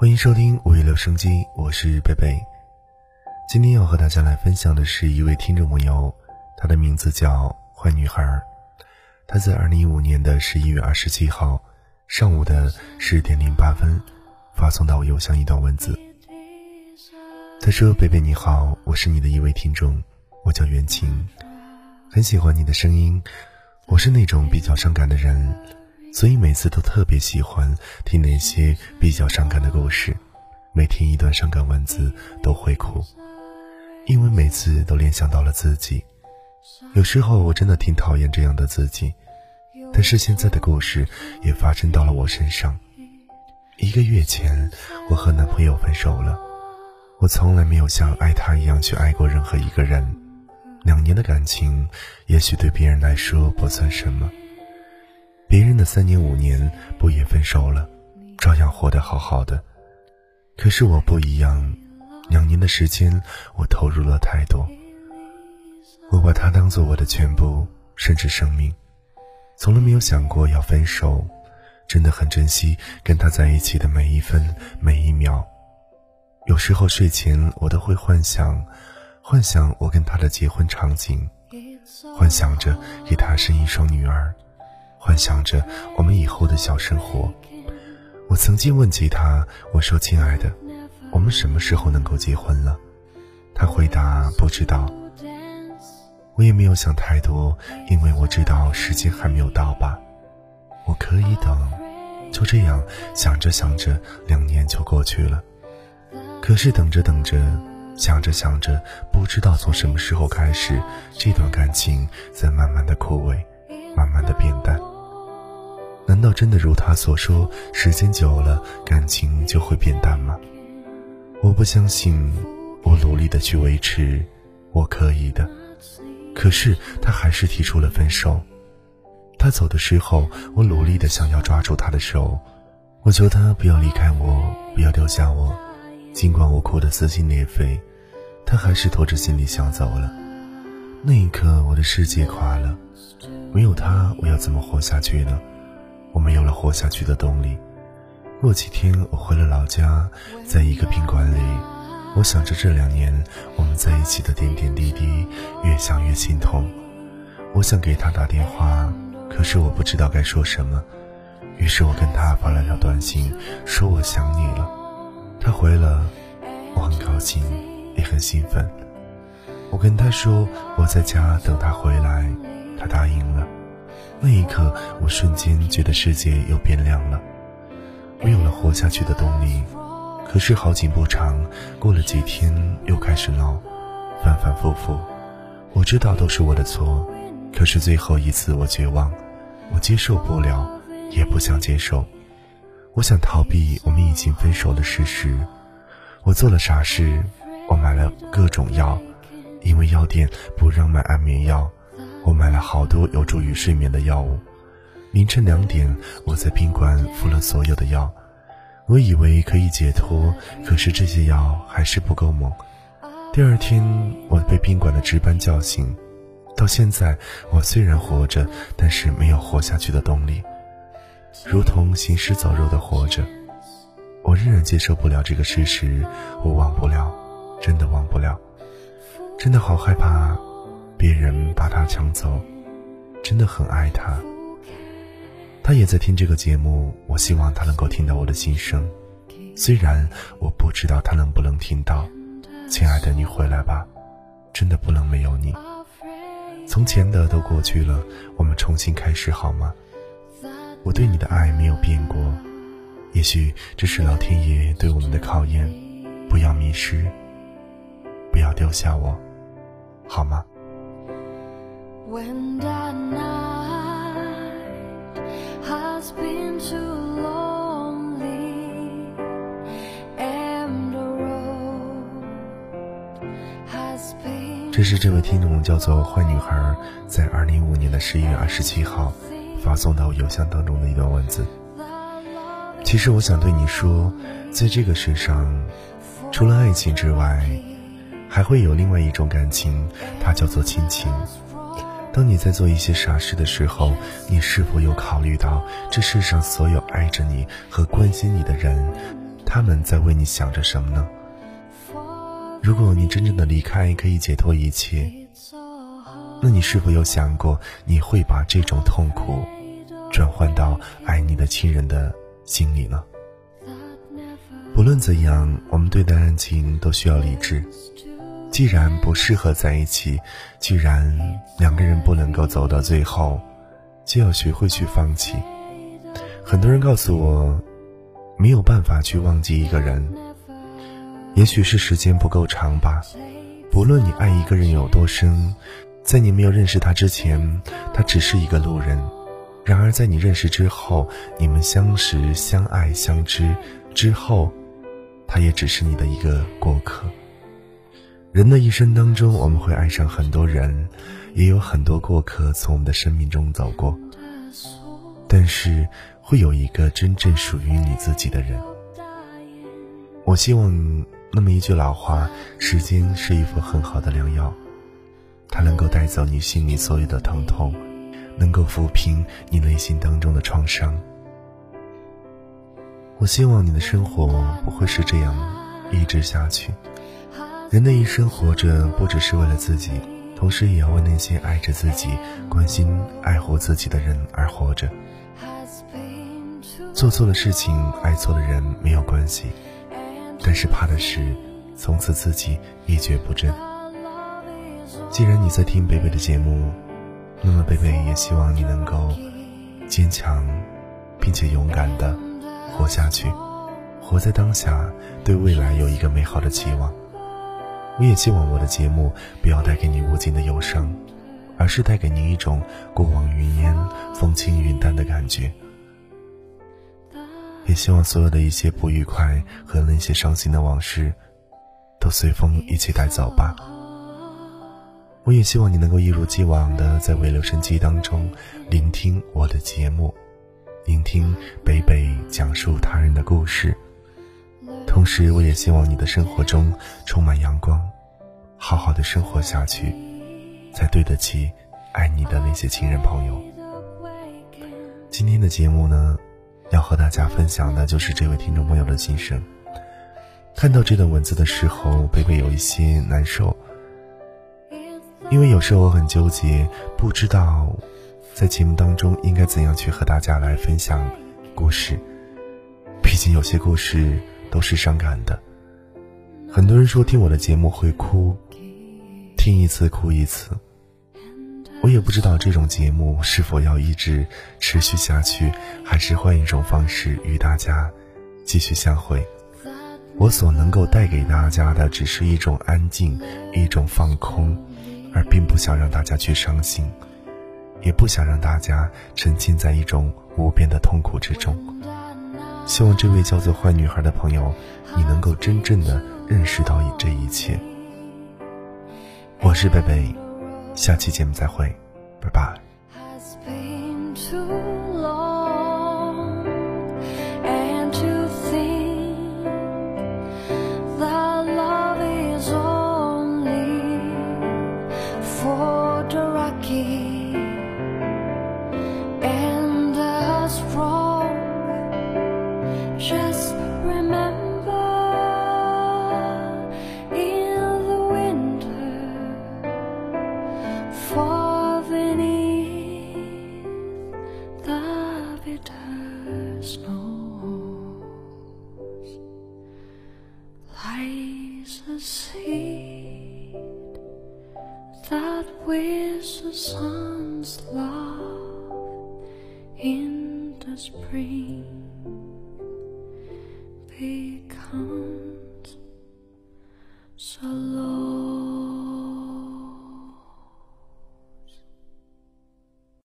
欢迎收听五月留声机，我是贝贝。今天要和大家来分享的是一位听众朋友，他的名字叫坏女孩。他在二零一五年的十一月二十七号上午的十点零八分发送到我邮箱一段文字。他说：“贝贝你好，我是你的一位听众，我叫袁晴，很喜欢你的声音。我是那种比较伤感的人。”所以每次都特别喜欢听那些比较伤感的故事，每听一段伤感文字都会哭，因为每次都联想到了自己。有时候我真的挺讨厌这样的自己，但是现在的故事也发生到了我身上。一个月前，我和男朋友分手了。我从来没有像爱他一样去爱过任何一个人。两年的感情，也许对别人来说不算什么。别人的三年五年不也分手了，照样活得好好的。可是我不一样，两年的时间我投入了太多，我把他当做我的全部，甚至生命，从来没有想过要分手，真的很珍惜跟他在一起的每一分每一秒。有时候睡前我都会幻想，幻想我跟他的结婚场景，幻想着给他生一双女儿。想着我们以后的小生活，我曾经问起他，我说：“亲爱的，我们什么时候能够结婚了？”他回答：“不知道。”我也没有想太多，因为我知道时间还没有到吧。我可以等。就这样想着想着，两年就过去了。可是等着等着，想着想着，不知道从什么时候开始，这段感情在慢慢的枯萎。慢慢的变淡，难道真的如他所说，时间久了感情就会变淡吗？我不相信，我努力的去维持，我可以的。可是他还是提出了分手。他走的时候，我努力的想要抓住他的手，我求他不要离开我，不要丢下我。尽管我哭得撕心裂肺，他还是拖着行李箱走了。那一刻，我的世界垮了。没有他，我要怎么活下去呢？我没有了活下去的动力。过几天，我回了老家，在一个宾馆里，我想着这两年我们在一起的点点滴滴，越想越心痛。我想给他打电话，可是我不知道该说什么。于是我跟他发了条短信，说我想你了。他回了，我很高兴，也很兴奋。我跟他说我在家等他回来。他答应了，那一刻，我瞬间觉得世界又变亮了，我有了活下去的动力。可是好景不长，过了几天又开始闹，反反复复。我知道都是我的错，可是最后一次我绝望，我接受不了，也不想接受。我想逃避我们已经分手的事实。我做了傻事，我买了各种药，因为药店不让买安眠药。我买了好多有助于睡眠的药物。凌晨两点，我在宾馆服了所有的药。我以为可以解脱，可是这些药还是不够猛。第二天，我被宾馆的值班叫醒。到现在，我虽然活着，但是没有活下去的动力，如同行尸走肉的活着。我仍然接受不了这个事实，我忘不了，真的忘不了，真的好害怕。别人把他抢走，真的很爱他。他也在听这个节目，我希望他能够听到我的心声。虽然我不知道他能不能听到。亲爱的，你回来吧，真的不能没有你。从前的都过去了，我们重新开始好吗？我对你的爱没有变过，也许这是老天爷对我们的考验。不要迷失，不要丢下我，好吗？when the night has been too lonely and the road has been 这是这位听众叫做坏女孩在二零一五年的十一月二十七号发送到我邮箱当中的一段文字。其实我想对你说，在这个世上，除了爱情之外，还会有另外一种感情，它叫做亲情。当你在做一些傻事的时候，你是否有考虑到这世上所有爱着你和关心你的人，他们在为你想着什么呢？如果你真正的离开可以解脱一切，那你是否有想过你会把这种痛苦转换到爱你的亲人的心里呢？不论怎样，我们对待爱情都需要理智。既然不适合在一起，既然两个人不能够走到最后，就要学会去放弃。很多人告诉我，没有办法去忘记一个人，也许是时间不够长吧。不论你爱一个人有多深，在你没有认识他之前，他只是一个路人；然而在你认识之后，你们相识、相爱、相知之后，他也只是你的一个过客。人的一生当中，我们会爱上很多人，也有很多过客从我们的生命中走过。但是，会有一个真正属于你自己的人。我希望那么一句老话：时间是一副很好的良药，它能够带走你心里所有的疼痛，能够抚平你内心当中的创伤。我希望你的生活不会是这样一直下去。人的一生活着，不只是为了自己，同时也要为那些爱着自己、关心爱护自己的人而活着。做错了事情，爱错的人没有关系，但是怕的是从此自己一蹶不振。既然你在听北北的节目，那么北北也希望你能够坚强，并且勇敢的活下去，活在当下，对未来有一个美好的期望。我也希望我的节目不要带给你无尽的忧伤，而是带给你一种过往云烟、风轻云淡的感觉。也希望所有的一些不愉快和那些伤心的往事，都随风一起带走吧。我也希望你能够一如既往的在微留声机当中聆听我的节目，聆听北北讲述他人的故事。同时，我也希望你的生活中充满阳光，好好的生活下去，才对得起爱你的那些亲人朋友。今天的节目呢，要和大家分享的就是这位听众朋友的心声。看到这段文字的时候，贝贝有一些难受，因为有时候我很纠结，不知道在节目当中应该怎样去和大家来分享故事，毕竟有些故事。都是伤感的。很多人说听我的节目会哭，听一次哭一次。我也不知道这种节目是否要一直持续下去，还是换一种方式与大家继续相会。我所能够带给大家的，只是一种安静，一种放空，而并不想让大家去伤心，也不想让大家沉浸在一种无边的痛苦之中。希望这位叫做坏女孩的朋友，你能够真正的认识到你这一切。我是贝贝，下期节目再会，拜拜。With the sun's love in the spring? Becomes so